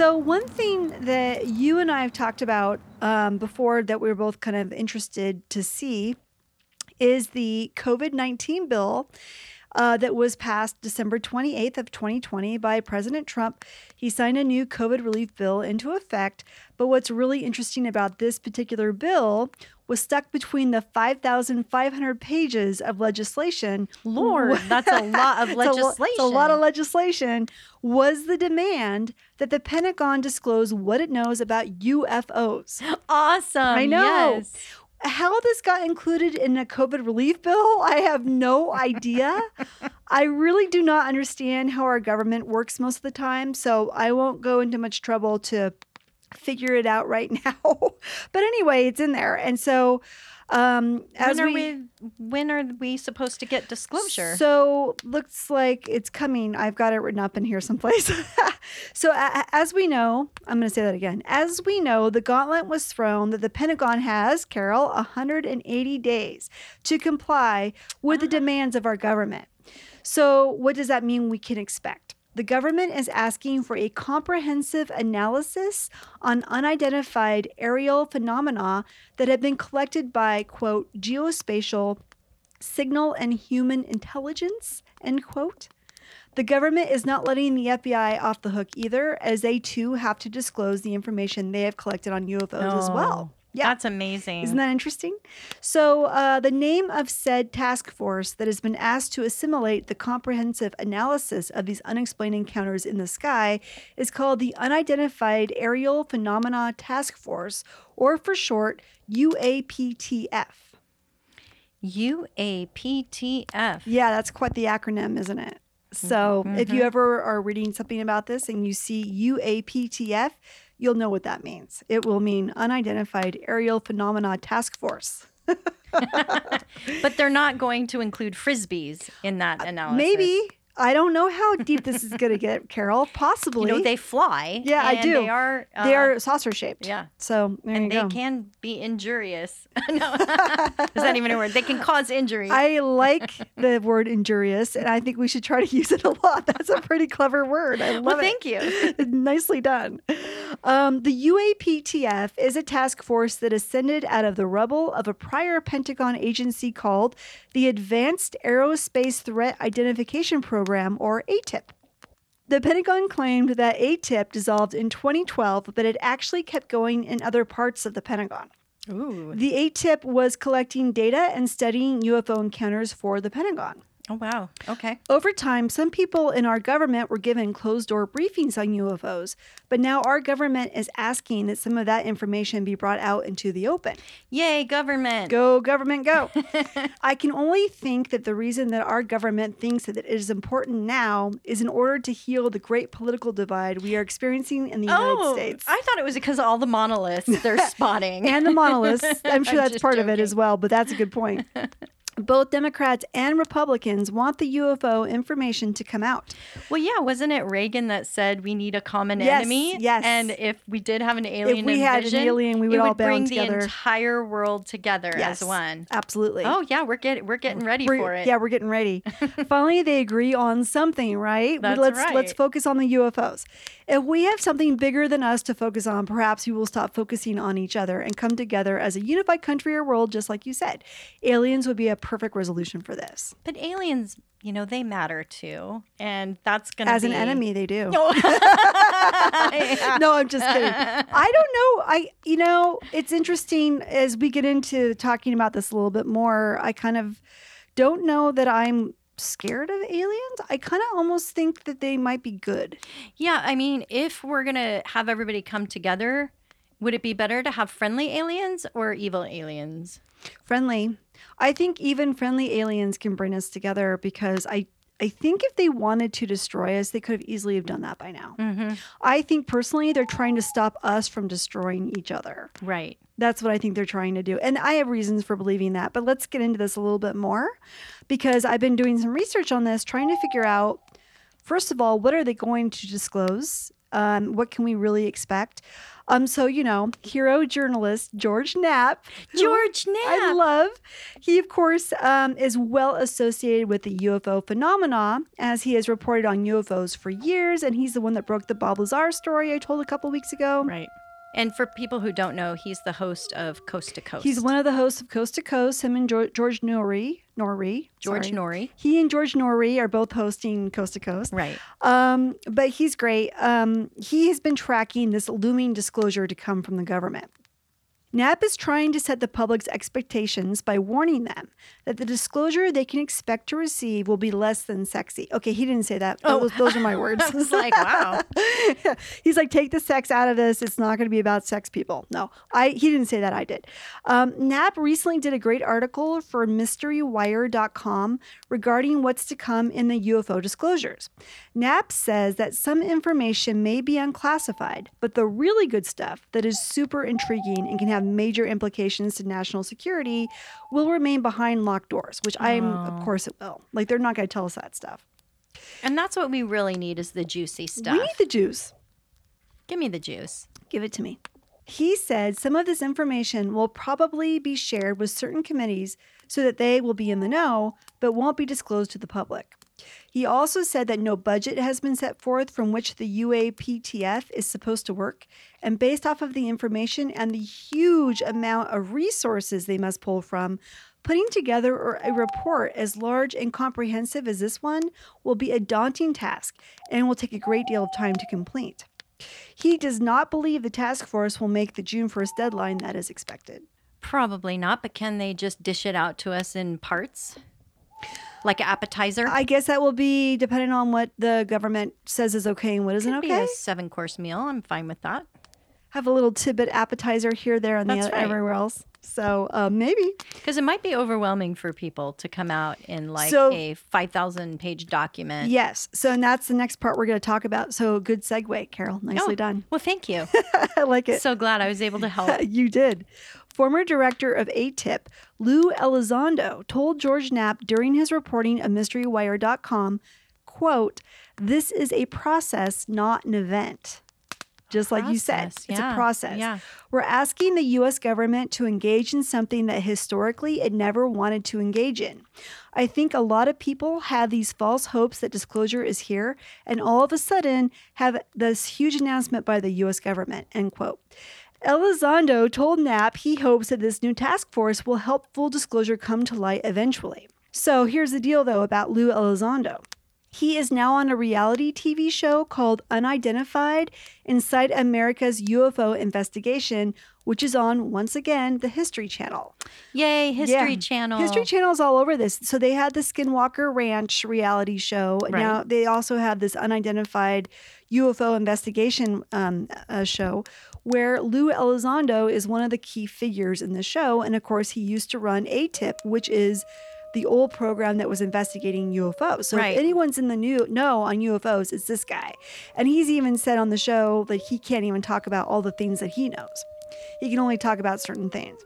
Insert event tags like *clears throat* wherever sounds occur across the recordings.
So, one thing that you and I have talked about um, before that we were both kind of interested to see is the COVID 19 bill. Uh, that was passed December 28th of 2020 by President Trump. He signed a new COVID relief bill into effect. But what's really interesting about this particular bill was stuck between the 5,500 pages of legislation. Lord, *laughs* that's a lot of It's a legislation. It's a, lot of legislation. Was the demand that the Pentagon disclose what it knows about UFOs? *gasps* awesome. I know. Yes. How this got included in a COVID relief bill, I have no *laughs* idea. I really do not understand how our government works most of the time, so I won't go into much trouble to figure it out right *laughs* now. but anyway, it's in there. And so um as when are we, we, when are we supposed to get disclosure? so looks like it's coming. I've got it written up in here someplace. *laughs* so a- as we know, I'm going to say that again. As we know, the gauntlet was thrown that the Pentagon has, Carol, 180 days to comply with the demands of our government. So what does that mean we can expect? The government is asking for a comprehensive analysis on unidentified aerial phenomena that have been collected by, quote, geospatial signal and human intelligence, end quote. The government is not letting the FBI off the hook either, as they too have to disclose the information they have collected on UFOs as well. Yeah. That's amazing. Isn't that interesting? So, uh, the name of said task force that has been asked to assimilate the comprehensive analysis of these unexplained encounters in the sky is called the Unidentified Aerial Phenomena Task Force, or for short, UAPTF. UAPTF. Yeah, that's quite the acronym, isn't it? So, if you ever are reading something about this and you see UAPTF, you'll know what that means. It will mean Unidentified Aerial Phenomena Task Force. *laughs* But they're not going to include frisbees in that analysis. Uh, Maybe. I don't know how deep this is going to get, Carol. Possibly. You know, they fly. Yeah, I do. They are. Uh, they are saucer shaped. yeah. So And they go. can be injurious. *laughs* *laughs* no, is that even a word? They can cause injury. I like the word injurious, and I think we should try to use it a lot. *laughs* That's a pretty clever word. I love it. well, it. thank you. Nicely done. Um, the UAPTF is a task force that ascended out of the rubble of a prior Pentagon agency called the Advanced Aerospace Threat Identification Program, or ATIP. The Pentagon claimed that ATIP dissolved in 2012, but it actually kept going in other parts of the Pentagon. Ooh. The ATIP was collecting data and studying UFO encounters for the Pentagon. Oh wow. Okay. Over time, some people in our government were given closed door briefings on UFOs, but now our government is asking that some of that information be brought out into the open. Yay, government. Go, government, go. *laughs* I can only think that the reason that our government thinks that it is important now is in order to heal the great political divide we are experiencing in the oh, United States. I thought it was because of all the monoliths they're *laughs* spotting. and the monoliths. *laughs* I'm sure I'm that's part of it as well, but that's a good point. Both Democrats and Republicans want the UFO information to come out. Well, yeah, wasn't it Reagan that said we need a common Yes, enemy? yes. And if we did have an alien if we had an alien, we would all would band bring together. the entire world together Yes, as one. Absolutely. Oh yeah, we're getting we're getting ready We're- for it. Yeah, we're getting ready. *laughs* Finally, they agree on something, right? That's let's right. let's focus on the UFOs. If we have something bigger than us to focus on, perhaps we will stop focusing on each other and come together as a unified country or world, just like you said. Aliens would be a perfect resolution for this. But aliens, you know, they matter too, and that's gonna be As be an enemy, they do. *laughs* Yeah. no, I'm just kidding. I don't know. I, you know, it's interesting as we get into talking about this a little bit more. I kind of don't know that I'm scared of aliens. I kind of almost think that they might be good. Yeah, I mean, if we're gonna have everybody come together, would it be better to have friendly aliens or evil aliens? Friendly. I think even friendly aliens can bring us together because I I think if they wanted to destroy us, they could have easily have done that by now. Mm-hmm. I think personally they're trying to stop us from destroying each other. Right. That's what I think they're trying to do. And I have reasons for believing that. But let's get into this a little bit more because I've been doing some research on this, trying to figure out, first of all, what are they going to disclose? Um, what can we really expect? Um, so, you know, hero journalist George Knapp. George Knapp. I love. He, of course, um, is well associated with the UFO phenomena as he has reported on UFOs for years. And he's the one that broke the Bob Lazar story I told a couple weeks ago. Right. And for people who don't know, he's the host of Coast to Coast. He's one of the hosts of Coast to Coast. Him and George, George Noory, Noory, George sorry. Noory. He and George Noory are both hosting Coast to Coast. Right. Um, but he's great. Um, he has been tracking this looming disclosure to come from the government. Knapp is trying to set the public's expectations by warning them that the disclosure they can expect to receive will be less than sexy. Okay, he didn't say that. Oh. Those, those are my words. *laughs* I was like, wow. *laughs* He's like, take the sex out of this. It's not going to be about sex people. No, I. He didn't say that. I did. Um, Knapp recently did a great article for MysteryWire.com regarding what's to come in the UFO disclosures. Knapp says that some information may be unclassified, but the really good stuff that is super intriguing and can have major implications to national security will remain behind locked doors, which I'm, of Oh. course, it will. Like they're not going to tell us that stuff. And that's what we really need is the juicy stuff. We need the juice. Give me the juice. Give it to me. He said some of this information will probably be shared with certain committees so that they will be in the know, but won't be disclosed to the public. He also said that no budget has been set forth from which the UAPTF is supposed to work, and based off of the information and the huge amount of resources they must pull from, putting together a report as large and comprehensive as this one will be a daunting task and will take a great deal of time to complete. He does not believe the task force will make the June 1st deadline that is expected. Probably not, but can they just dish it out to us in parts? Like an appetizer? I guess that will be depending on what the government says is okay and what isn't Could be okay. a seven course meal. I'm fine with that. Have a little tidbit appetizer here, there, and the That's other, right. everywhere else. So uh, maybe. Because it might be overwhelming for people to come out in like So- a 5,000 page document. Yes. So and that's the next part we're going to talk about. So good segue, Carol. Nicely Oh, done. Well, thank you. *laughs* I like it. so glad I was able to help. *laughs* you did. Former director of ATIP, Lou Elizondo, told George Knapp during his reporting of MysteryWire.com, quote, this is a process, not an event. Just like you said, it's yeah, a process. yeah. We're asking the U.S. government to engage in something that historically it never wanted to engage in. I think a lot of people have these false hopes that disclosure is here, and all of a sudden have this huge announcement by the U.S. government. End quote. Elizondo told Knapp he hopes that this new task force will help full disclosure come to light eventually. So here's the deal, though, about Lou Elizondo. He is now on a reality TV show called Unidentified Inside America's UFO Investigation, which is on, once again, the History Channel. Yay, History Yeah. Channel. History Channel is all over this. So they had the Skinwalker Ranch reality show. Now they also have this unidentified UFO investigation um, uh, show where Lou Elizondo is one of the key figures in the show. And of course, he used to run ATIP, which is the old program that was investigating UFOs. So Right. if anyone's in the new know on UFOs, it's this guy. And he's even said on the show that he can't even talk about all the things that he knows. He can only talk about certain things.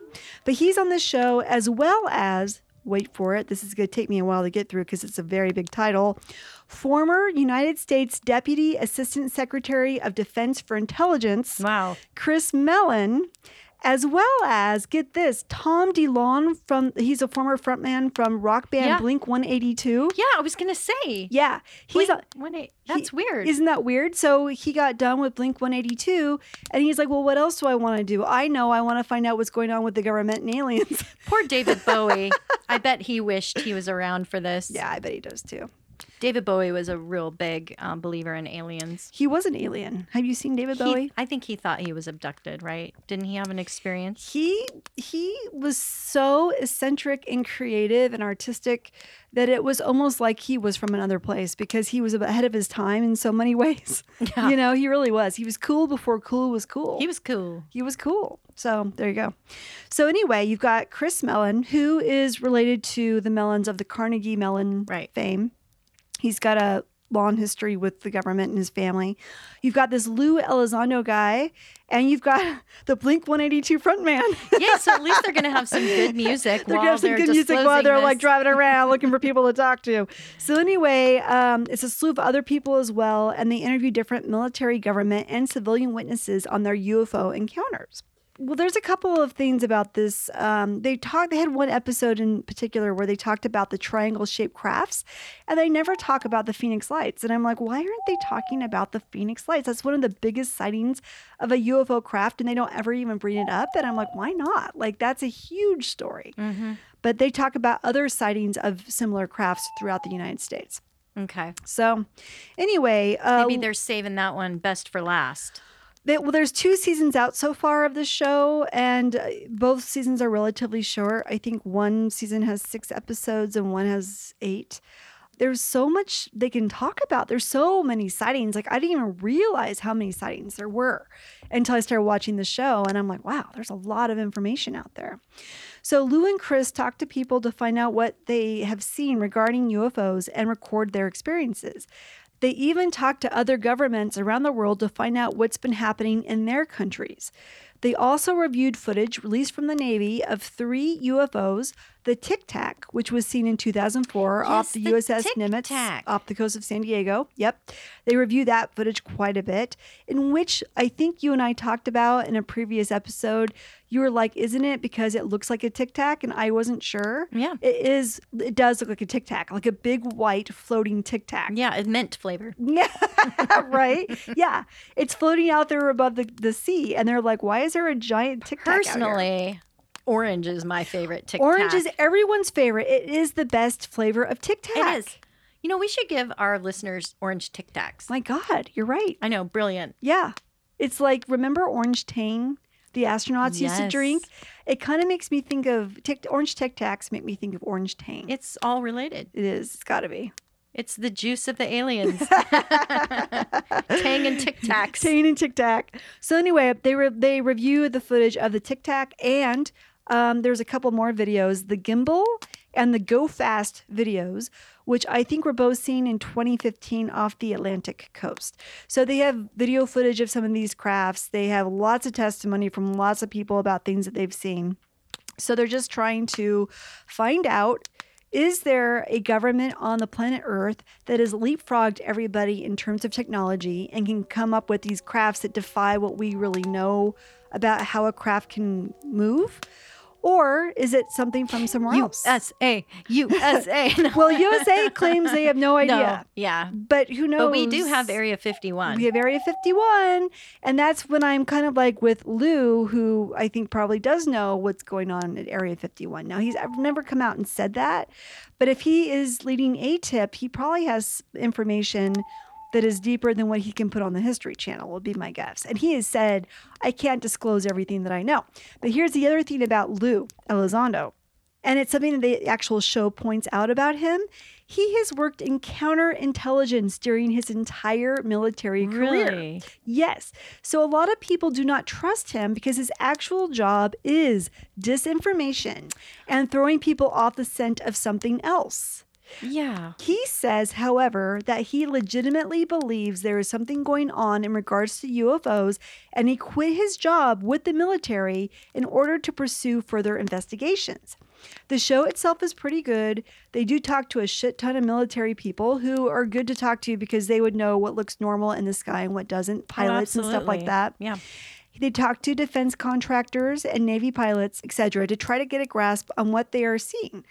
But he's on this show as well as, wait for it, this is going to take me a while to get through because it's a very big title. Former United States Deputy Assistant Secretary of Defense for Intelligence, Wow. Chris Mellon, as well as, get this, Tom DeLonge from, he's a former frontman from rock band Yeah. Blink 182. Yeah, I was going to say. Yeah, he's Blink- a, what a- that's he- weird. Isn't that weird? So he got done with Blink 182 and he's like, Well, what else do I want to do? I know I want to find out what's going on with the government and aliens. Poor David Bowie. *laughs* I bet he wished he was around for this. yeah, I bet he does too. David Bowie was a real big um, believer in aliens. He was an alien. Have you seen David He- Bowie? I think he thought he was abducted, right? Didn't he have an experience? He he was so eccentric and creative and artistic that it was almost like he was from another place because he was ahead of his time in so many *laughs* ways. Yeah. You know, he really was. He was cool before cool was cool. He was cool. he was cool. So there you go. So anyway, you've got Chris Mellon, who is related to the Mellons of the Carnegie Mellon Right. fame. He's got a long history with the government and his family. You've got this Lou Elizondo guy, and you've got *laughs* the Blink 182 frontman. Yeah, so at least they're going to have some good music they're while gonna have some good *laughs* music while they're like driving *laughs* around looking for people to talk to. So anyway, um, it's a slew of other people as well, and they interview different military, government, and civilian witnesses on their UFO encounters. Well, there's a couple of things about this. Um, they talked. They had one episode in particular where they talked about the triangle-shaped crafts, and they never talk about the Phoenix Lights. And I'm like, why aren't they talking about the Phoenix Lights? That's one of the biggest sightings of a UFO craft, and they don't ever even bring it up. And I'm like, why not? Like, that's a huge story. Mhm. But they talk about other sightings of similar crafts throughout the United States. Okay. So, anyway, uh, Maybe they're saving that one best for last. They, well, there's two seasons out so far of the show, and uh, both seasons are relatively short. I think one season has six episodes and one has eight. There's so much they can talk about. There's so many sightings. Like, I didn't even realize how many sightings there were until I started watching the show. And I'm like, wow, there's a lot of information out there. So, Lou and Chris talk to people to find out what they have seen regarding UFOs and record their experiences. They even talk to other governments around the world to find out what's been happening in their countries. They also reviewed footage released from the Navy of three UFOs the Tic Tac, which was seen in 2004 off the, the USS Tic Nimitz off the coast of San Diego. Yep. They reviewed that footage quite a bit, in which I think you and I talked about in a previous episode. You were like, isn't it because it looks like a Tic Tac? And I wasn't sure. Yeah. It is, it does look like a Tic Tac, like a big white floating Tic Tac. Yeah, it mint flavor. *laughs* Yeah, right. Yeah, it's floating out there above the, the sea, and they're like, "Why is there a giant tic tac?" Personally, orange is my favorite Tic tac. orange is everyone's favorite. It is the best flavor of Tic Tac. It is. You know, we should give our listeners orange Tic Tacs. My God, you're right. I know, brilliant. Yeah, it's like remember Orange Tang, the astronauts used to drink. It kind of makes me think of tic, orange Tic Tacs. Make me think of Orange Tang. It's all related. it is. It's got to be. It's the juice of the aliens. *laughs* Tang and Tic Tacs. Tang and Tic Tac. So anyway, they re- they review the footage of the Tic Tac, and um, there's a couple more videos, the gimbal and the Go Fast videos, which I think were both seen in 2015 off the Atlantic coast. So they have video footage of some of these crafts. They have lots of testimony from lots of people about things that they've seen. So they're just trying to find out is there a government on the planet Earth that has leapfrogged everybody in terms of technology and can come up with these crafts that defy what we really know about how a craft can move? Or is it something from somewhere else? USA. USA. No. *laughs* Well, USA claims they have no idea. No. Yeah. But who knows? But we do have Area 51. We have Area 51. And that's when I'm kind of like with Lou, who I think probably does know what's going on at Area 51. Now, he's I've never come out and said that. But if he is leading ATIP, he probably has information that is deeper than what he can put on the History Channel, would be my guess. And he has said, I can't disclose everything that I know. But here's the other thing about Lou Elizondo. And it's something that the actual show points out about him. He has worked in counterintelligence during his entire military career. Really? Yes. So a lot of people do not trust him because his actual job is disinformation and throwing people off the scent of something else. Yeah. He says, however, that he legitimately believes there is something going on in regards to UFOs and he quit his job with the military in order to pursue further investigations. The show itself is pretty good. They do talk to a shit ton of military people who are good to talk to because they would know what looks normal in the sky and what doesn't, oh, pilots and stuff like that. Yeah. They talk to defense contractors and Navy pilots, etc., to try to get a grasp on what they are seeing.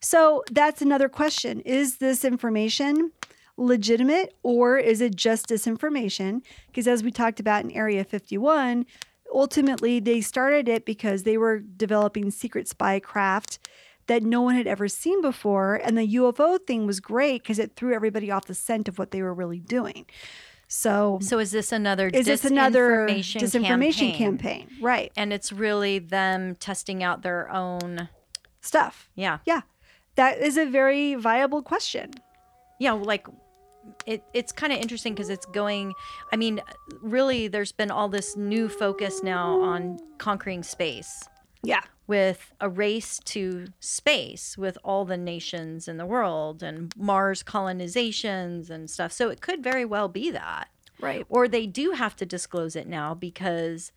So that's another question. Is this information legitimate or is it just disinformation? Because as we talked about in Area 51, ultimately they started it because they were developing secret spy craft that no one had ever seen before. And the UFO thing was great because it threw everybody off the scent of what they were really doing. So, So is this another is this another disinformation campaign? campaign? Right. And it's really them testing out their own. Stuff. Yeah. Yeah. That is a very viable question. Yeah. Like it, it's kind of interesting because it's going. I mean, really, there's been all this new focus now on conquering space. Yeah. with a race to space with all the nations in the world and Mars colonizations and stuff. So it could very well be that. Right. Or they do have to disclose it now because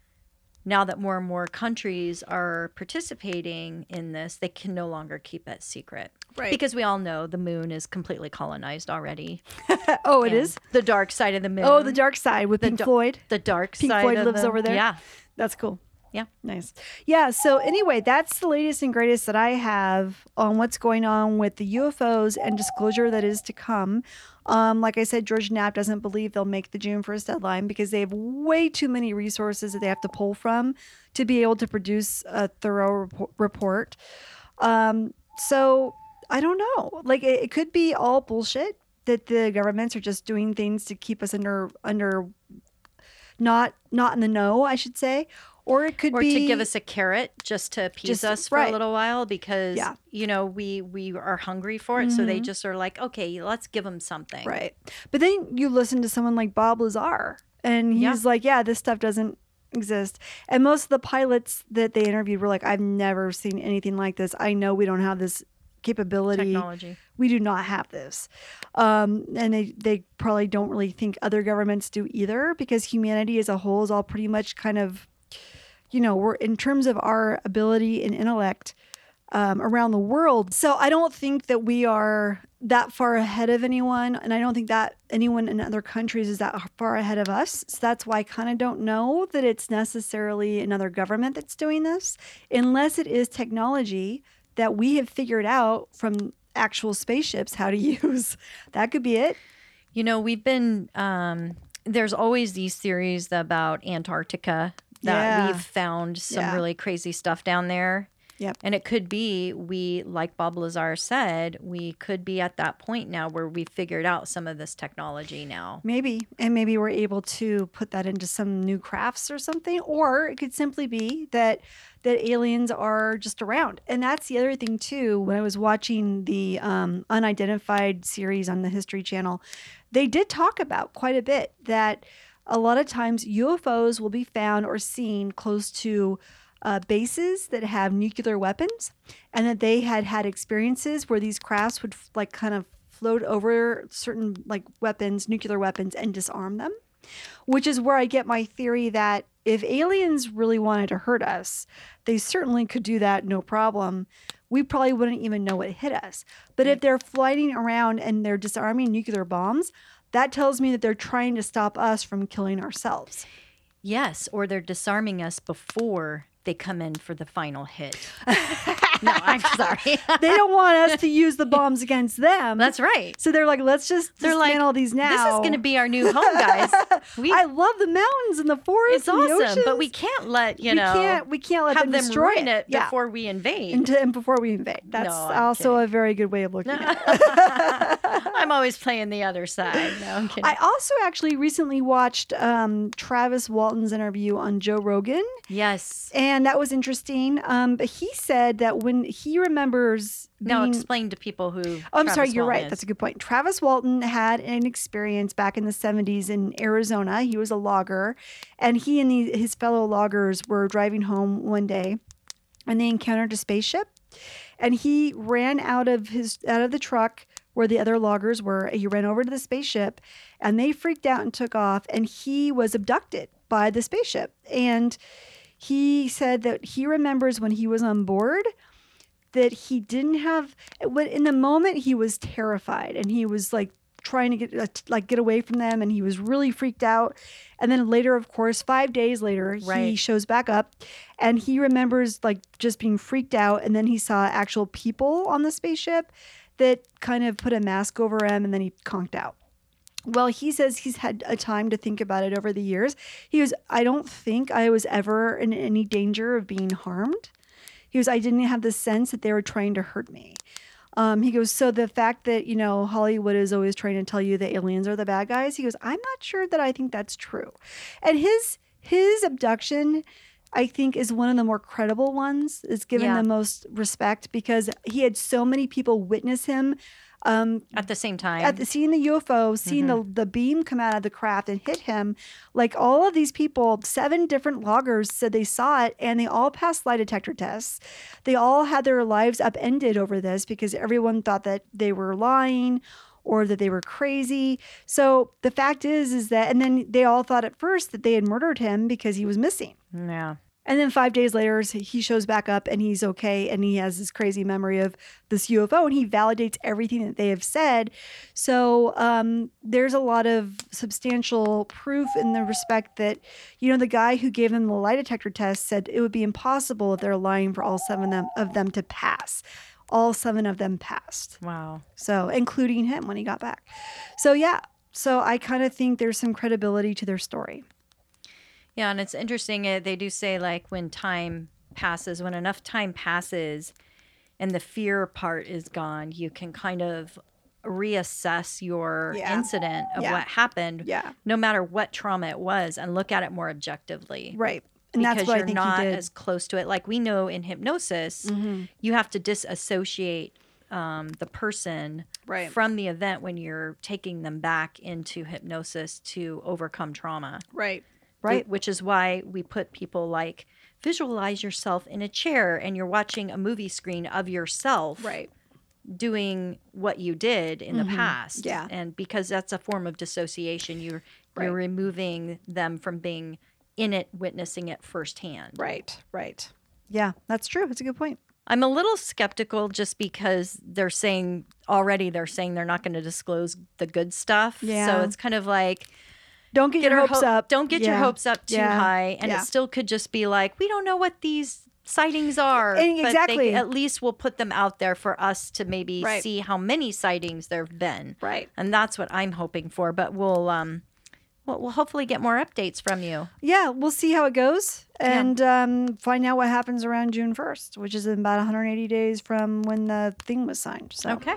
now that more and more countries are participating in this, they can no longer keep it secret. Right. Because we all know the moon is completely colonized already. *laughs* oh, it And is. The dark side of the moon. Oh, the dark side with Pink da- Floyd. The dark Pink side Floyd of lives the- over there? Yeah. That's cool. Yeah. Nice. Yeah. So, anyway, that's the latest and greatest that I have on what's going on with the UFOs and disclosure that is to come. Um, like I said, George Knapp doesn't believe they'll make the June 1st deadline because they have way too many resources that they have to pull from to be able to produce a thorough repo- report. Um, so, I don't know. Like, it, it could be all bullshit that the governments are just doing things to keep us under under not not in the know, I should say, or it could Or be to give us a carrot just to appease Just- us for right. a little while because Yeah. you know we we are hungry for it, so they Mhm. just are like, okay, let's give them something. right. But then you listen to someone like Bob Lazar, and he's Yeah. like, "Yeah, this stuff doesn't exist." And most of the pilots that they interviewed were like, "I've never seen anything like this. I know we don't have this capability. Technology. We do not have this." Um, and they they probably don't really think other governments do either, because humanity as a whole is all pretty much kind of you know, we're in terms of our ability and intellect um, around the world. So I don't think that we are that far ahead of anyone. And I don't think that anyone in other countries is that far ahead of us. So that's why I kind of don't know that it's necessarily another government that's doing this, unless it is technology that we have figured out from actual spaceships how to *laughs* use. That could be it. You know, we've been um there's always these theories about Antarctica that Yeah. we've found some Yeah. really crazy stuff down there. Yep. And it could be we like Bob Lazar said, we could be at that point now where we figured out some of this technology now. Maybe. And maybe we're able to put that into some new crafts or something. Or it could simply be that that aliens are just around. And that's the other thing too. When I was watching the um, unidentified series on the History Channel, they did talk about quite a bit that a lot of times UFOs will be found or seen close to uh, bases that have nuclear weapons, and that they had had experiences where these crafts would like kind of float over certain like weapons, nuclear weapons, and disarm them. Which is where I get my theory that if aliens really wanted to hurt us, they certainly could do that no problem. We probably wouldn't even know what hit us. But if they're flying around and they're disarming nuclear bombs, that tells me that they're trying to stop us from killing ourselves. Yes, or they're disarming us before they come in for the final hit. *laughs* no, I'm sorry. *laughs* They don't want us to use the bombs *laughs* against them. That's right. so they're like, let's just They're like, dismantle these now. This is going to be our new home, guys. We, I love the mountains and the forests. it's and the awesome, but we can't let you know. we can't we can't let them them destroy ruin it, Yeah. before we invade. and, to, and before we invade. That's No, also kidding. a very good way of looking at it. I'm always playing the other side. No, I'm kidding. I also actually recently watched um, Travis Walton's interview on Joe Rogan, yes. and that was interesting. Um, but he said that when he remembers Now being- explain to people who. Oh, I'm Travis sorry, you're Walton right. is. That's a good point. Travis Walton had an experience back in the 70s in Arizona. He was a logger, and he and the, his fellow loggers were driving home one day, and they encountered a spaceship. And he ran out of his out of the truck where the other loggers were. He ran over to the spaceship, and they freaked out and took off. And he was abducted by the spaceship. And he said that he remembers when he was on board that he didn't have in the moment he was terrified and he was like trying to get uh, like get away from them and he was really freaked out. And then later of course 5 days later he shows back up and he remembers like just being freaked out. And then he saw actual people on the spaceship that kind of put a mask over him and then he conked out well, he says he's had a time to think about it over the years. He was, I don't think I was ever in any danger of being harmed. He was, I didn't have the sense that they were trying to hurt me. Um, he goes, so the fact that, you know, Hollywood is always trying to tell you that aliens are the bad guys, he goes, I'm not sure that I think that's true. And his his abduction, I think, is one of the more credible ones, is given Yeah. the most respect because he had so many people witness him Um, At the same time. at the seeing the UFO, seeing the the beam come out of the craft and hit him, like all of these people, seven different loggers said they saw it, and they all passed lie detector tests. They all had their lives upended over this because everyone thought that they were lying or that they were crazy. So the fact is, is that, and then they all thought at first that they had murdered him because he was missing. yeah. And then five days later, he shows back up and he's okay. And he has this crazy memory of this UFO and he validates everything that they have said. So um, there's a lot of substantial proof in the respect that, you know, the guy who gave them the lie detector test said it would be impossible if they're lying for all seven of them, of them to pass. All seven of them passed. Wow. So, including him when he got back. So, yeah. So, I kind of think there's some credibility to their story. Yeah, and it's interesting. uh, They do say like when time passes, when enough time passes, and the fear part is gone, you can kind of reassess your Yeah. incident of Yeah. what happened, Yeah. no matter what trauma it was, and look at it more objectively. Right. And because that's what you're I think not as close to it. Like we know in hypnosis, Mm-hmm. you have to disassociate um, the person Right. from the event when you're taking them back into hypnosis to overcome trauma right. Wh- Right. which is why we put people like visualize yourself in a chair and you're watching a movie screen of yourself Right. doing what you did in the past Mm-hmm. Yeah. and because that's a form of dissociation you're Right. you're removing them from being in it witnessing it firsthand Right. Right. Yeah, that's true. That's a good point. i'm a little skeptical just because they're saying already they're saying they're not going to disclose the good stuff Yeah. so it's kind of like Don't get, get your hopes ho- up. Don't get your hopes up too Yeah. high, and Yeah. it still could just be like we don't know what these sightings are. And but they- exactly. at least we'll put them out there for us to maybe Right. see how many sightings there've been. Right. And that's what I'm hoping for. But we'll um, we'll, we'll hopefully get more updates from you. Yeah, we'll see how it goes and um, find out what happens around June 1st, which is in about 180 days from when the thing was signed. So, Okay.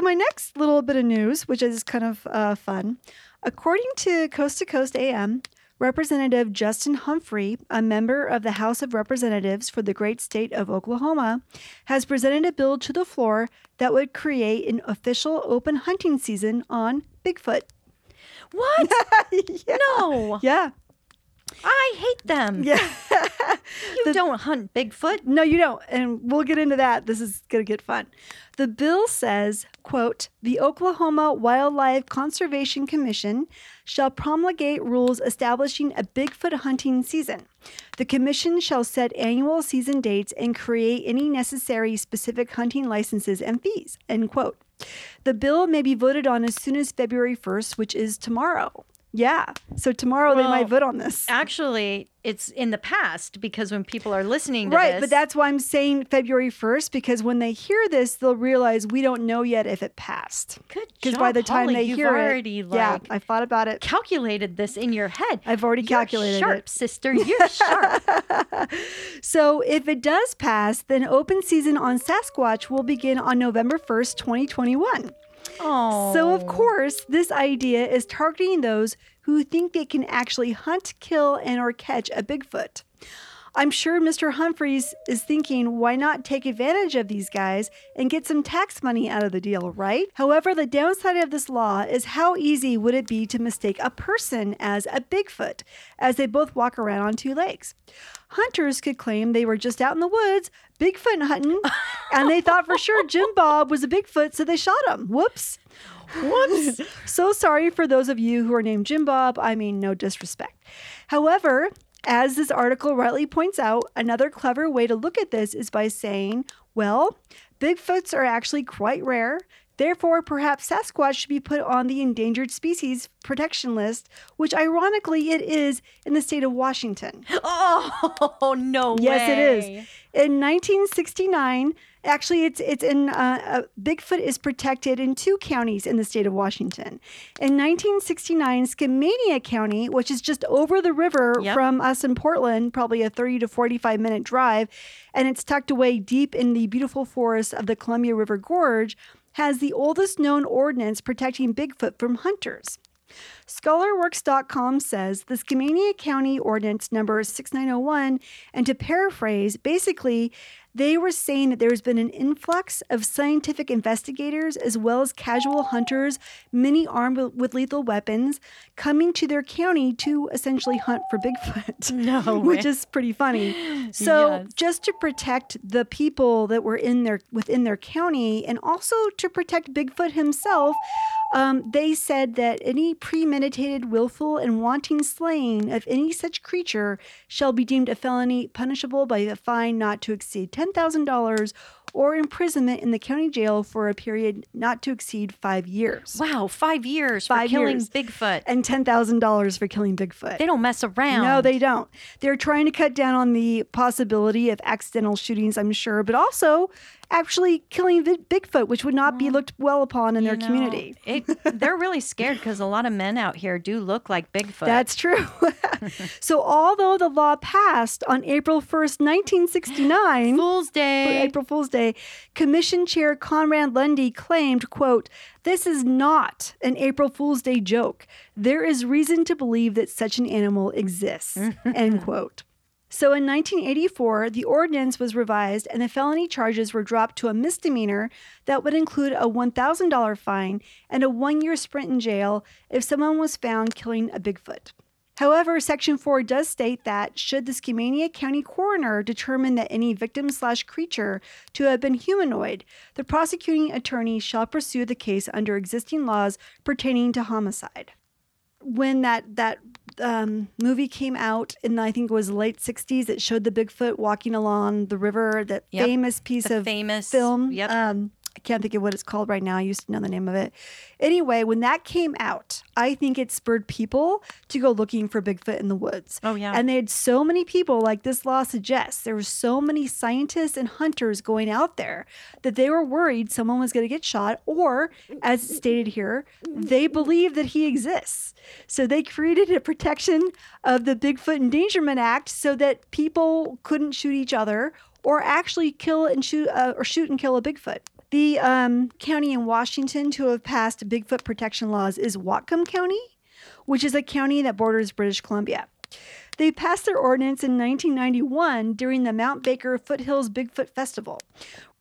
So my next little bit of news, which is kind of uh, fun, according to Coast to Coast AM, Representative Justin Humphrey, a member of the House of Representatives for the great state of Oklahoma, has presented a bill to the floor that would create an official open hunting season on Bigfoot. What? *laughs* yeah. No, Yeah. I hate them. Yeah. *laughs* You don't hunt Bigfoot. No, you don't. And we'll get into that. This is going to get fun. The bill says, quote, the Oklahoma Wildlife Conservation Commission shall promulgate rules establishing a Bigfoot hunting season. The commission shall set annual season dates and create any necessary specific hunting licenses and fees, end quote. The bill may be voted on as soon as February 1st, which is tomorrow. Yeah. So tomorrow they might vote on this. Actually, it's in the past because when people are listening to Right, this, but that's why I'm saying February 1st because when they hear this, they'll realize we don't know yet if it passed. good Because job, by the time Holly, they you've hear already it, like yeah, I thought about it. calculated this in your head. I've already You're calculated sharp, it. sister. *laughs* You're sharp. *laughs* So if it does pass, then open season on Sasquatch will begin on November 1st, 2021. Oh, So, of course, this idea is targeting those who think they can actually hunt, kill, and or catch a Bigfoot. I'm sure Mr. Humphreys is thinking, why not take advantage of these guys and get some tax money out of the deal, right? However, the downside of this law is how easy would it be to mistake a person as a Bigfoot, as they both walk around on two legs. Hunters could claim they were just out in the woods, Bigfoot hunting, and they thought for sure Jim Bob was a Bigfoot, so they shot him. Whoops. Whoops. *laughs* so sorry for those of you who are named Jim Bob. I mean, no disrespect. However, as this article rightly points out, another clever way to look at this is by saying, well, Bigfoots are actually quite rare. Therefore, perhaps Sasquatch should be put on the endangered species protection list, which ironically it is in the state of Washington. *gasps* Oh no Yes, it is. In 1969, actually, it's it's in uh, uh, Bigfoot is protected in two counties in the state of Washington. In 1969, Skamania County, which is just over the river Yep. from us in Portland, probably a 30 to 45 minute drive, and it's tucked away deep in the beautiful forest of the Columbia River Gorge, has the oldest known ordinance protecting Bigfoot from hunters. Scholarworks.com says the Skamania County Ordinance number 6901, and to paraphrase, basically, they were saying that there's been an influx of scientific investigators as well as casual hunters, many armed with- lethal weapons, coming to their county to essentially hunt for Bigfoot. *laughs* No *laughs* which is pretty funny. *laughs* So Yes. just to protect the people that were in their within their county, and also to protect Bigfoot himself, um, they said that any premeditated, willful, and wanting slaying of any such creature shall be deemed a felony punishable by a fine not to exceed ten thousand dollars or imprisonment in the county jail for a period not to exceed five years. Wow, five years for Five killing years. Bigfoot. And ten thousand dollars for killing Bigfoot. They don't mess around. No, they don't. They're trying to cut down on the possibility of accidental shootings, I'm sure, but also actually killing Bigfoot, which would not be mm. looked well upon in their know, community. It, they're really scared because a lot of men out here do look like Bigfoot. That's true. *laughs* so, although the law passed on April 1st, 1969, Fool's Day. April Fool's Day, Commission Chair Conrad Lundy claimed, quote, this is not an April Fool's Day joke. There is reason to believe that such an animal exists, *laughs* end quote. So in 1984, the ordinance was revised and the felony charges were dropped to a misdemeanor that would include a $1,000 fine and a one year sprint in jail if someone was found killing a Bigfoot. However, Section 4 does state that should the Skamania County coroner determine that any victim slash creature to have been humanoid, the prosecuting attorney shall pursue the case under existing laws pertaining to homicide. When that that um, movie came out in I think it was late 60s, it showed the Bigfoot walking along the river. That Yep. famous piece The of famous film. Yep. Um, I can't think of what it's called right now. I used to know the name of it. Anyway, when that came out, I think it spurred people to go looking for Bigfoot in the woods. Oh, yeah. And they had so many people, like this law suggests, there were so many scientists and hunters going out there that they were worried someone was going to get shot, or as stated here, they believe that he exists. So they created a protection of the Bigfoot Endangerment Act so that people couldn't shoot each other or actually kill and shoot uh, or shoot and kill a Bigfoot. The um, county in Washington to have passed Bigfoot protection laws is Whatcom County, which is a county that borders British Columbia. They passed their ordinance in 1991 during the Mount Baker Foothills Bigfoot Festival.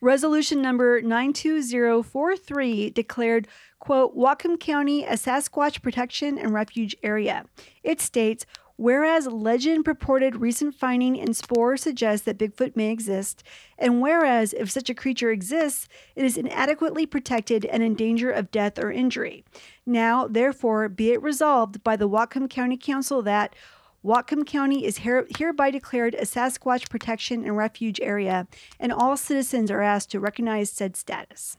Resolution number 92043 declared, quote, Whatcom County a Sasquatch protection and refuge area. It states, Whereas legend purported recent finding and spore suggests that Bigfoot may exist, and whereas if such a creature exists, it is inadequately protected and in danger of death or injury. Now, therefore, be it resolved by the Whatcom County Council that Whatcom County is here, hereby declared a Sasquatch protection and refuge area, and all citizens are asked to recognize said status.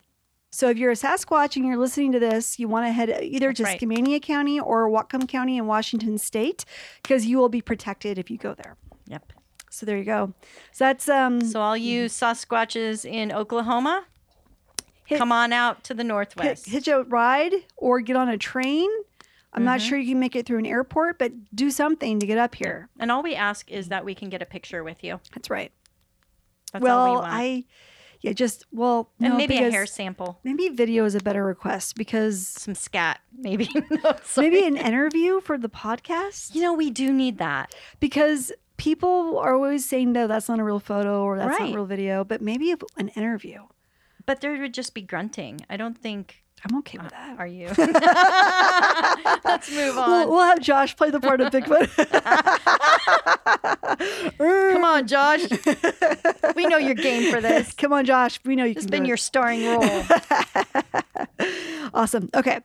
So if you're a Sasquatch and you're listening to this, you want to head either to right. Skamania County or Whatcom County in Washington State because you will be protected if you go there. Yep. So there you go. So that's um So all you Sasquatches in Oklahoma, Hit- come on out to the hit, northwest. hitch a ride or get on a train. I'm not Mm-hmm. sure you can make it through an airport, but do something to get up here. and all we ask is that we can get a picture with you. That's right. That's all we well, want. I yeah, just well, and no, maybe a hair sample, Maybe video is a better request because some scat, maybe. *laughs* No, maybe an interview for the podcast. You know, we do need that. because people are always saying no that's not a real photo or that's not Right. a real video but maybe an interview But there would just be grunting. I don't think. I'm okay with that Are you? *laughs* Let's move on. we'll, we'll have josh play the part of bigfoot *laughs* Come on, Josh. we know you're game for this. *laughs* come on josh we know you It's can It's been your starring role. awesome okay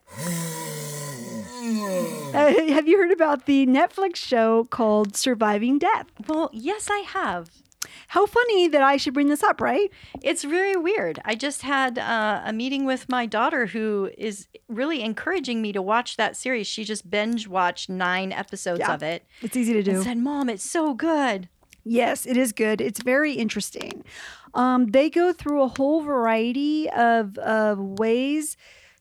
Uh, have you heard about the netflix show called surviving death well, yes, I have. How funny that i should bring this up right It's very weird. I just had uh, a meeting with my daughter who is really encouraging me to watch that series. She just binge watched nine episodes Yeah. of it it's easy to do and said, Mom, it's so good. Yes, it is good. It's very interesting. Um, they go through a whole variety of, of ways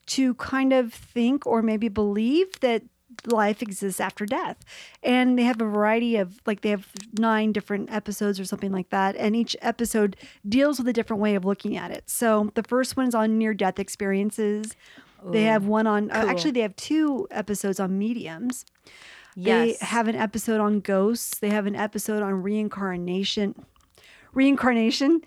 to kind of think or maybe believe that life exists after death. And they have a variety of, like, they have nine different episodes or something like that. And each episode deals with a different way of looking at it. So the first one is on near death experiences. They have one on, uh, actually, they have two episodes on mediums. yes. They have an episode on ghosts. They have an episode on reincarnation. Reincarnation?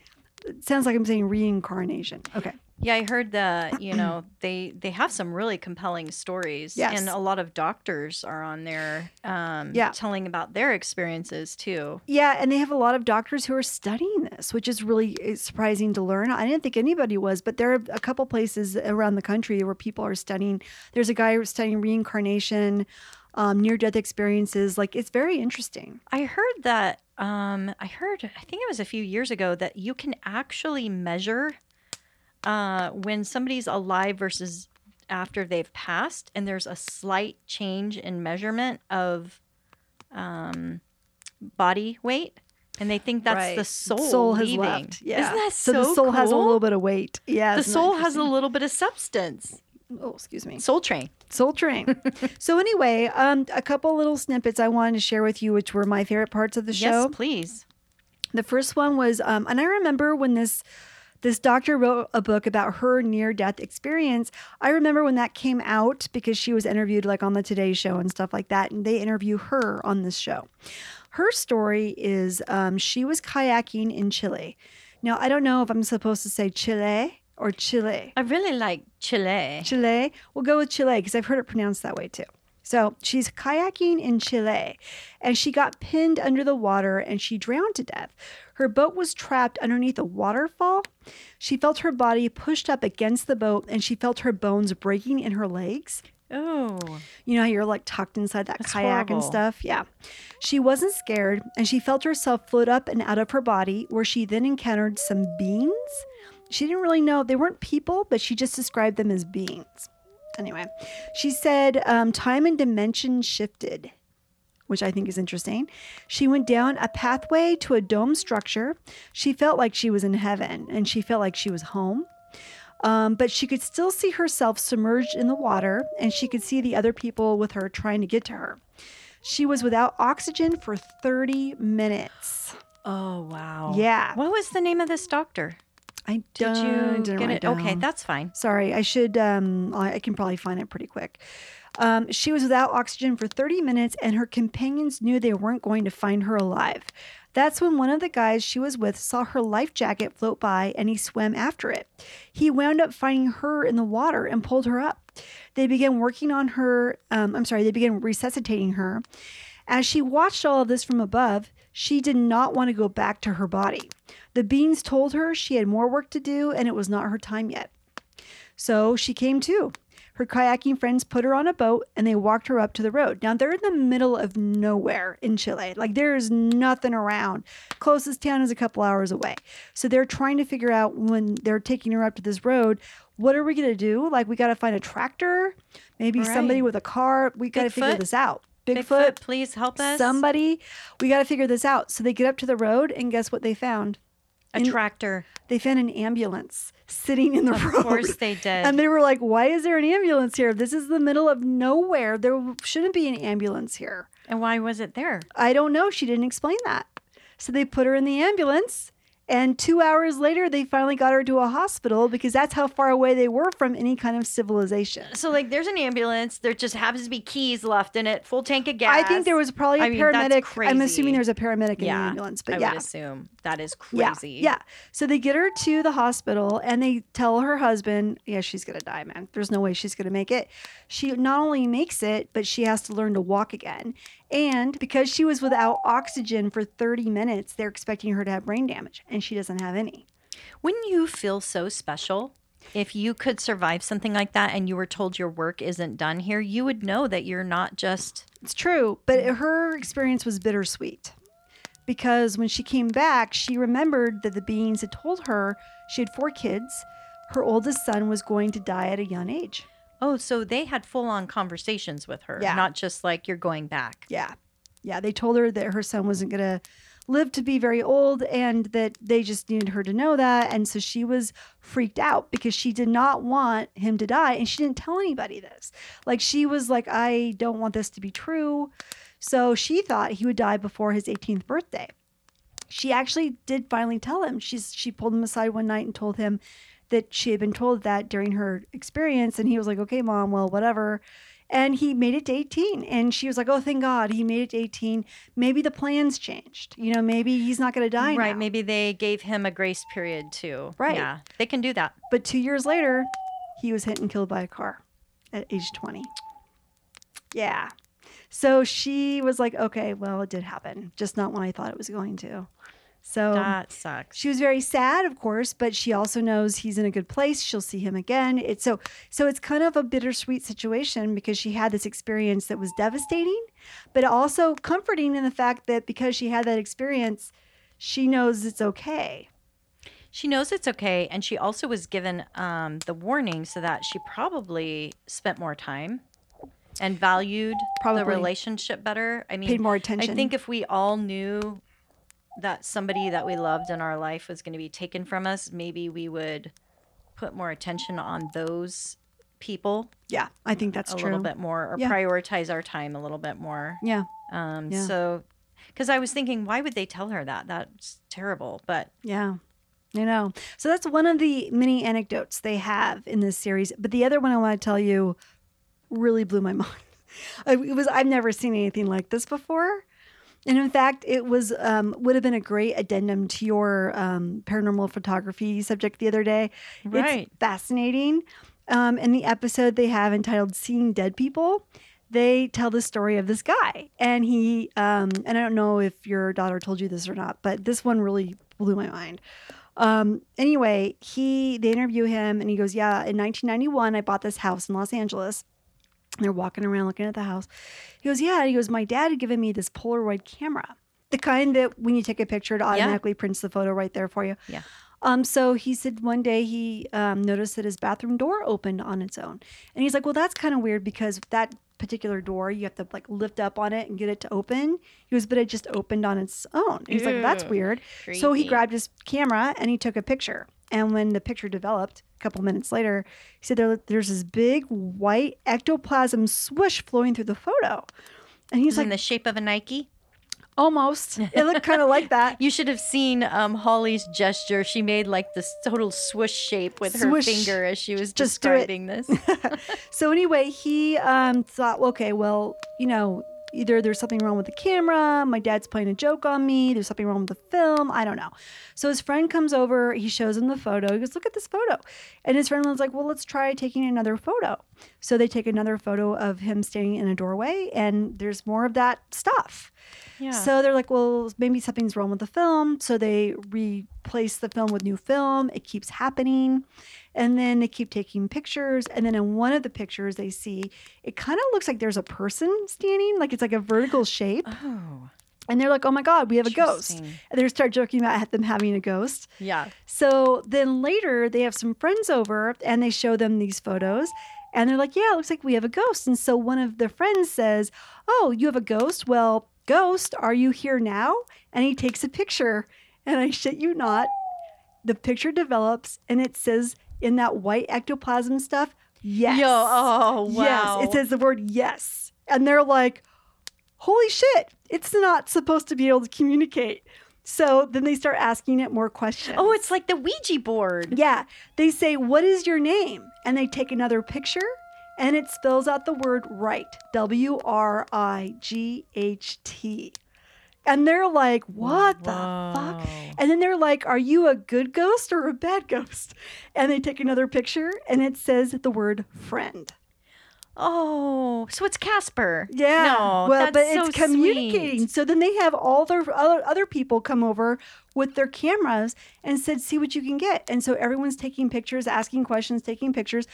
It sounds like I'm saying reincarnation. Okay. Yeah, I heard that, you know, *clears throat* they they have some really compelling stories. Yes. And a lot of doctors are on there um Yeah. telling about their experiences too. Yeah, and they have a lot of doctors who are studying this, which is really uh, surprising to learn. I didn't think anybody was, but there are a couple places around the country where people are studying. There's a guy studying reincarnation, um, near death experiences. Like, it's very interesting. I heard that um I heard I think it was a few years ago that you can actually measure uh when somebody's alive versus after they've passed and there's a slight change in measurement of um body weight and they think that's the Right. soul, soul has leaving. left. Yeah. Isn't that so so the soul has a little bit of weight. Yeah. the soul has a little bit of substance. Oh, excuse me. Soul train. Soul Train. *laughs* so anyway, um, a couple little snippets I wanted to share with you, which were my favorite parts of the show. Yes, please. The first one was, um, and I remember when this this doctor wrote a book about her near death experience. I remember when that came out because she was interviewed like on the Today Show and stuff like that, and they interview her on this show. Her story is um, she was kayaking in Chile. Now I don't know if I'm supposed to say Chile or Chile. I really like Chile. Chile. We'll go with Chile because I've heard it pronounced that way too. So she's kayaking in Chile and she got pinned under the water and she drowned to death. Her boat was trapped underneath a waterfall. She felt her body pushed up against the boat and she felt her bones breaking in her legs. Oh, You know how you're like tucked inside that That's kayak and stuff? Yeah. She wasn't scared and she felt herself float up and out of her body, where she then encountered some beings. She didn't really know, they weren't people, but she just described them as beings. Anyway, she said um, time and dimension shifted, which I think is interesting. She went down a pathway to a dome structure. She felt like she was in heaven and she felt like she was home. Um, but she could still see herself submerged in the water, and she could see the other people with her trying to get to her. She was without oxygen for 30 minutes. oh wow. Yeah. What was the name of this doctor? I Did don't, you didn't get it? Okay, that's fine. Sorry, I should. Um, I I can probably find it pretty quick. Um, she was without oxygen for 30 minutes, and her companions knew they weren't going to find her alive. That's when one of the guys she was with saw her life jacket float by and he swam after it. He wound up finding her in the water and pulled her up. They began working on her. Um, I'm sorry, they began resuscitating her. As she watched all of this from above, she did not want to go back to her body. The beans told her she had more work to do and it was not her time yet. So she came too. Her kayaking friends put her on a boat and they walked her up to the road. Now they're in the middle of nowhere in Chile. Like there's nothing around. Closest town is a couple hours away. So they're trying to figure out when they're taking her up to this road, what are we going to do? Like we got to find a tractor, maybe somebody with a car. We got to figure this out. Bigfoot, please help us. Somebody, we got to figure this out. So they get up to the road and guess what they found? a tractor. They found an ambulance sitting in the Of road. course they did. And they were like, why is there an ambulance here? This is the middle of nowhere. There shouldn't be an ambulance here. and why was it there? I don't know. She didn't explain that. So they put her in the ambulance. And two hours later, they finally got her to a hospital because that's how far away they were from any kind of civilization. So like, there's an ambulance. There just happens to be keys left in it, full tank of gas. I think there was probably a I mean, paramedic. I'm assuming there's a paramedic in yeah, the ambulance, but I yeah. would assume that is crazy. Yeah, crazy. Yeah. So they get her to the hospital and they tell her husband, yeah, she's going to die, man. There's no way she's going to make it. She not only makes it, but she has to learn to walk again. And because she was without oxygen for 30 minutes, they're expecting her to have brain damage and she doesn't have any. Wouldn't you feel so special if you could survive something like that and you were told your work isn't done here? You would know that you're not just. It's true, but her experience was bittersweet because when she came back, she remembered that the beings had told her she had four kids. Her oldest son was going to die at a young age. Oh, so they had full on conversations with her, Yeah. not just like you're going back. Yeah. Yeah. They told her that her son wasn't going to live to be very old and that they just needed her to know that. And so she was freaked out because she did not want him to die. And she didn't tell anybody this. Like she was like, I don't want this to be true. So she thought he would die before his 18th birthday. She actually did finally tell him. She's she pulled him aside one night and told him that she had been told that during her experience. And he was like, okay, mom, well, whatever. And he made it to 18. And she was like, oh, thank God he made it to 18. Maybe the plans changed. You know, maybe he's not going to die. right. now. Maybe they gave him a grace period too. Right. Yeah. They can do that. But two years later, he was hit and killed by a car at age 20. Yeah. So she was like, okay, well, it did happen, just not when I thought it was going to. So That sucks. she was very sad, of course, but she also knows he's in a good place. She'll see him again. It's so so it's kind of a bittersweet situation because she had this experience that was devastating, but also comforting in the fact that because she had that experience, she knows it's okay. She knows it's okay, and she also was given um, the warning so that she probably spent more time and valued Probably. the relationship better. I mean, Paid more attention. I think if we all knew that somebody that we loved in our life was going to be taken from us, maybe we would put more attention on those people Yeah, I think that's a true. little bit more, or Yeah. prioritize our time a little bit more. Yeah. Um, Yeah. So, because I was thinking, why would they tell her that? That's terrible. But Yeah. I know. So that's one of the many anecdotes they have in this series. But the other one I want to tell you really blew my *laughs* mind. I- It was I've never seen anything like this before. And in fact, it was um, would have been a great addendum to your um, paranormal photography subject the other day. Right. It's fascinating. Um, in the episode they have entitled "Seeing Dead People," they tell the story of this guy, and he um, and I don't know if your daughter told you this or not, but this one really blew my mind. Um, anyway, he they interview him, and he goes, "Yeah, in 1991, I bought this house in Los Angeles." And they're walking around looking at the house. He goes, Yeah. He goes, My dad had given me this Polaroid camera, the kind that when you take a picture, it automatically prints the photo right there for you. Yeah. Um, so he said one day he um, noticed that his bathroom door opened on its own. And he's like, Well, that's kind of weird because that particular door, you have to like lift up on it and get it to open. He goes, But it just opened on its own. He's like, That's weird. So he grabbed his camera and he took a picture. And when the picture developed a couple minutes later, he said there, there's this big white ectoplasm swoosh flowing through the photo. And he's It's in like, the shape of a Nike. almost. It looked kind of like *laughs* that. You should have seen um, Holly's gesture. She made like this total swoosh shape with her finger as she was Just describing this. *laughs* So anyway, he um, thought, okay, well, you know, either there's something wrong with the camera, my dad's playing a joke on me, there's something wrong with the film, I don't know. So his friend comes over, he shows him the photo, he goes, look at this photo. And his friend was like, well, let's try taking another photo. So they take another photo of him standing in a doorway, and there's more of that stuff. Yeah. So they're like, well, maybe something's wrong with the film. So they replace the film with new film. It keeps happening. And then they keep taking pictures. And then in one of the pictures they see, it kind of looks like there's a person standing, like it's like a vertical shape. oh, And they're like, oh my God, we have a ghost. And they start joking about them having a ghost. yeah. So then later they have some friends over and they show them these photos and they're like, yeah, it looks like we have a ghost. And so one of the friends says, oh, you have a ghost? Well, ghost, are you here now? And he takes a picture and I shit you not, the picture develops and it says in that white ectoplasm stuff, yes. Yo, oh, wow. Yes, it says the word yes. And they're like, holy shit, it's not supposed to be able to communicate. So then they start asking it more questions. Oh, it's like the Ouija board. Yeah. They say, What is your name? And they take another picture and it spells out the word right W R I G H T. And they're like, What the fuck? And then they're like, Are you a good ghost or a bad ghost? And they take another picture and it says the word friend. Oh, so it's Casper. Yeah. No, well, but so it's communicating. sweet. So then they have all their other, other people come over with their cameras and said, see what you can get. And so everyone's taking pictures, asking questions, taking pictures.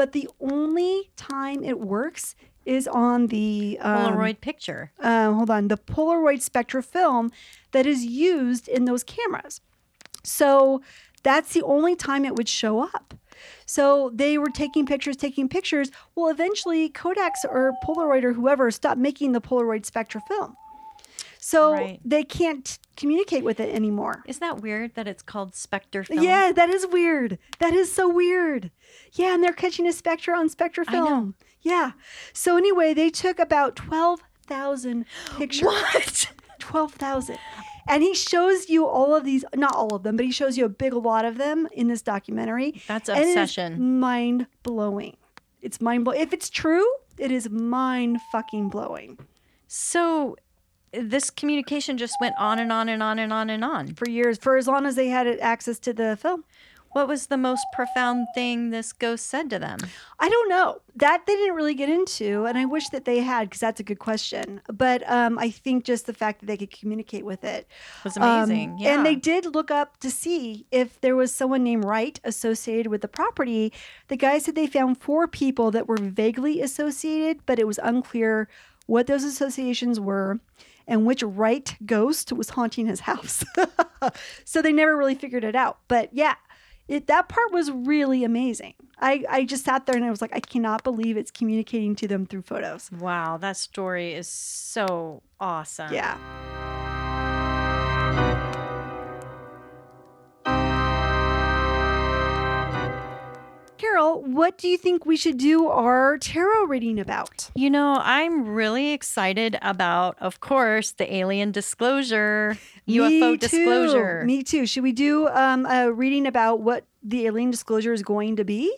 But the only time it works is on the um, Polaroid picture. uh, hold on, the Polaroid Spectra film that is used in those cameras. So that's the only time it would show up. So they were taking pictures, taking pictures. Well, eventually Kodak's or Polaroid or whoever stopped making the Polaroid Spectra film. So Right. they can't communicate with it anymore. Isn't that weird that it's called Spectre film? Yeah, that is weird. That is so weird. Yeah, and they're catching a spectre on know. film. Yeah. So anyway, they took about 12,000 pictures. What? *laughs* 12,000. And he shows you all of these, not all of them, but he shows you a big lot of them in this documentary. That's And it is obsession. mind blowing. It's mind blowing. If it's true, it is mind fucking blowing. So this communication just went on and on and on and on and on. For years, for as long as they had access to the film. What was the most profound thing this ghost said to them? I don't know. That they didn't really get into, and I wish that they had because that's a good question. But um, I think just the fact that they could communicate with it was Um, amazing. yeah. And they did look up to see if there was someone named Wright associated with the property. The guy said they found four people that were vaguely associated, but it was unclear what those associations were and which right ghost was haunting his house. *laughs* so they never really figured it out. But yeah, it, that part was really amazing. I, I just sat there and I was like, I cannot believe it's communicating to them through photos. Wow, that story is so awesome. Yeah. Carol, what do you think we should do our tarot reading about? You know, I'm really excited about, of course, the alien disclosure, UFO *laughs* Me disclosure. Too. Me too. Should we do um, a reading about what the alien disclosure is going to be?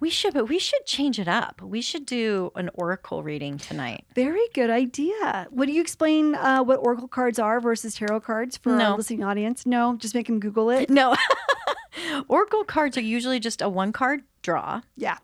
We should, but we should change it up. We should do an oracle reading tonight. Very good idea. Would you explain uh, what oracle cards are versus tarot cards for No. our listening audience? No, just make them Google it. No. *laughs* *laughs* oracle cards are usually just a one card draw, Yeah.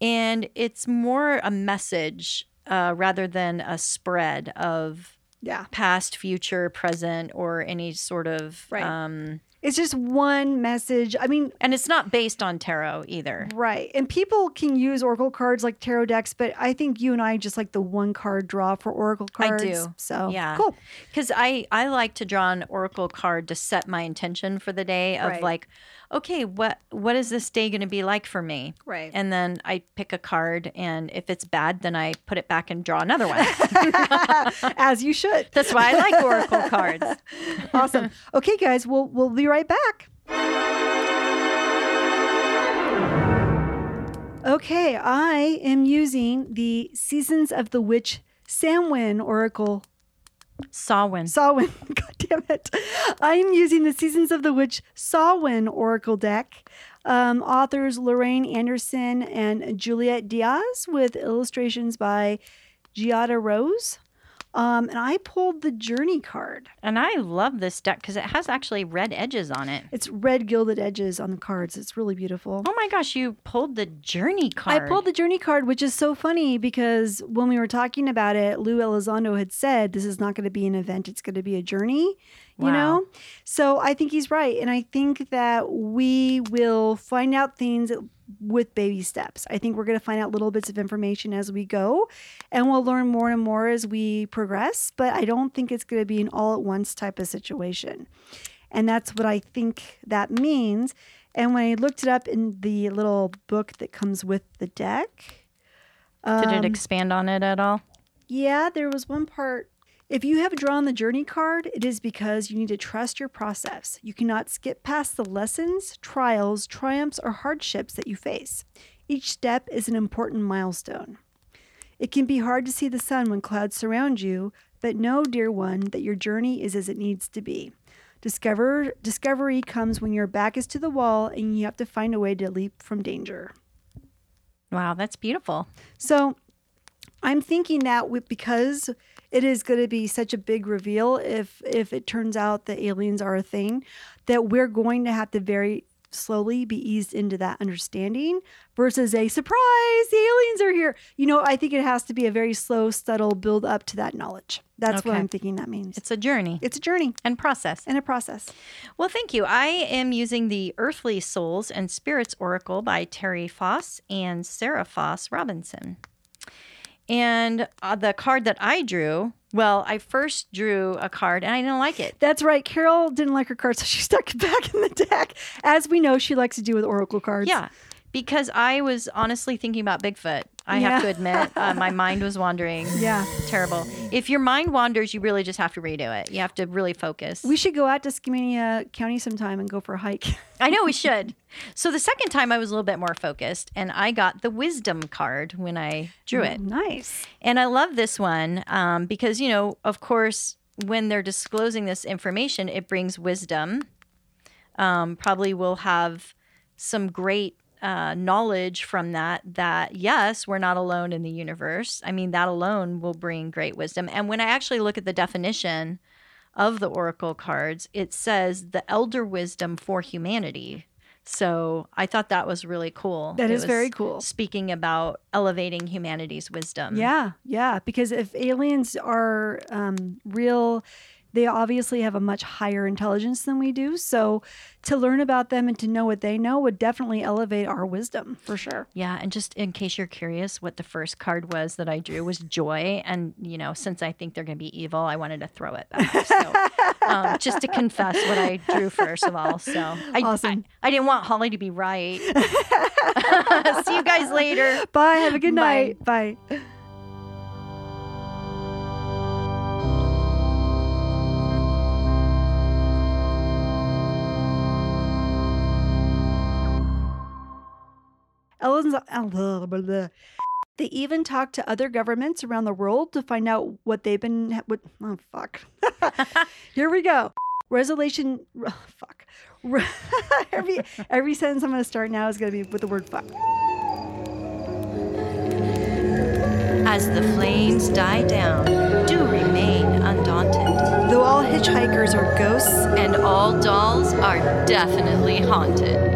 and it's more a message uh, rather than a spread of Yeah. past, future, present, or any sort of. Right. Um, It's just one message. I mean, and it's not based on tarot either. Right. And people can use oracle cards like tarot decks, but I think you and I just like the one card draw for oracle cards. I do. So, Yeah. cool. Because I, I like to draw an oracle card to set my intention for the day of Right. like, okay, what what is this day going to be like for me? Right. And then I pick a card, and if it's bad, then I put it back and draw another one. *laughs* As you should. That's why I like oracle *laughs* cards. awesome. Okay, guys, we'll we'll be right back. Okay, I am using the Seasons of the Witch Samhain Oracle Sawin. Samhain. *laughs* God damn it. I'm using the Seasons of the Witch Samhain Oracle deck. Um, authors Lorraine Anderson and Juliet Diaz with illustrations by Giada Rose. Um, and I pulled the Journey card. And I love this deck because it has actually red edges on it. It's red gilded edges on the cards. It's really beautiful. Oh my gosh, you pulled the journey card. I pulled the journey card, which is so funny because when we were talking about it, Lou Elizondo had said this is not going to be an event; it's going to be a journey. You Wow. know, so I think he's right, and I think that we will find out things with baby steps. I think we're going to find out little bits of information as we go, and we'll learn more and more as we progress. But I don't think it's going to be an all at once type of situation, and that's what I think that means. And when I looked it up in the little book that comes with the deck, Did it um, expand on it at all? yeah, there was one part. If you have drawn the journey card, it is because you need to trust your process. You cannot skip past the lessons, trials, triumphs, or hardships that you face. Each step is an important milestone. It can be hard to see the sun when clouds surround you, but know, dear one, that your journey is as it needs to be. Discover, discovery comes when your back is to the wall and you have to find a way to leap from danger. Wow, that's beautiful. So I'm thinking that because it is going to be such a big reveal if if it turns out the aliens are a thing, that we're going to have to very slowly be eased into that understanding versus a surprise the aliens are here. You know i think it has to be a very slow subtle build up to that knowledge. That's what i'm thinking that means. It's a journey. It's a journey. And process. and a process. Well, thank you. I am using the Earthly Souls and Spirits Oracle by Terri Foss and Sarah Foss Robinson. And uh, the card that I drew, well, I first drew a card and I didn't like it. that's right. Carol didn't like her card so she stuck it back in the deck. As we know she likes to do with oracle cards. Yeah, because I was honestly thinking about Bigfoot. I have to admit, uh, my *laughs* mind was wandering. yeah Terrible. If your mind wanders, you really just have to redo it. You have to really focus. we should go out to skamania county sometime and go for a hike *laughs* I know we should. So the second time I was a little bit more focused and I got the wisdom card when I drew it. nice And I love this one um, because, you know, of course, when they're disclosing this information, it brings wisdom. Um, probably will have some great uh, knowledge from that. That yes, we're not alone in the universe. I mean, that alone will bring great wisdom. And when I actually look at the definition of the oracle cards, it says the elder wisdom for humanity. So I thought that was really cool. That It is very cool. Speaking about elevating humanity's wisdom. Yeah, yeah. Because if aliens are um, real, they obviously have a much higher intelligence than we do. So to learn about them and to know what they know would definitely elevate our wisdom for sure. Yeah, and just in case you're curious, what the first card was that I drew was joy, and you know, since I think they're going to be evil, I wanted to throw it back. So, um, just to confess what I drew first of all. So, I, Awesome. I, I didn't want Holly to be right. *laughs* *laughs* See you guys later. Bye. Have a good Bye. night. Bye. Ellen's, blah, blah, blah. They even talked to other governments around the world to find out what they've been. What? Oh fuck! *laughs* Here we go. Resolution. oh, *sighs* fuck. *laughs* Every every sentence I'm going to start now is going to be with the word fuck. As the flames die down, do remain undaunted, Though all hitchhikers are ghosts, and all dolls are definitely haunted.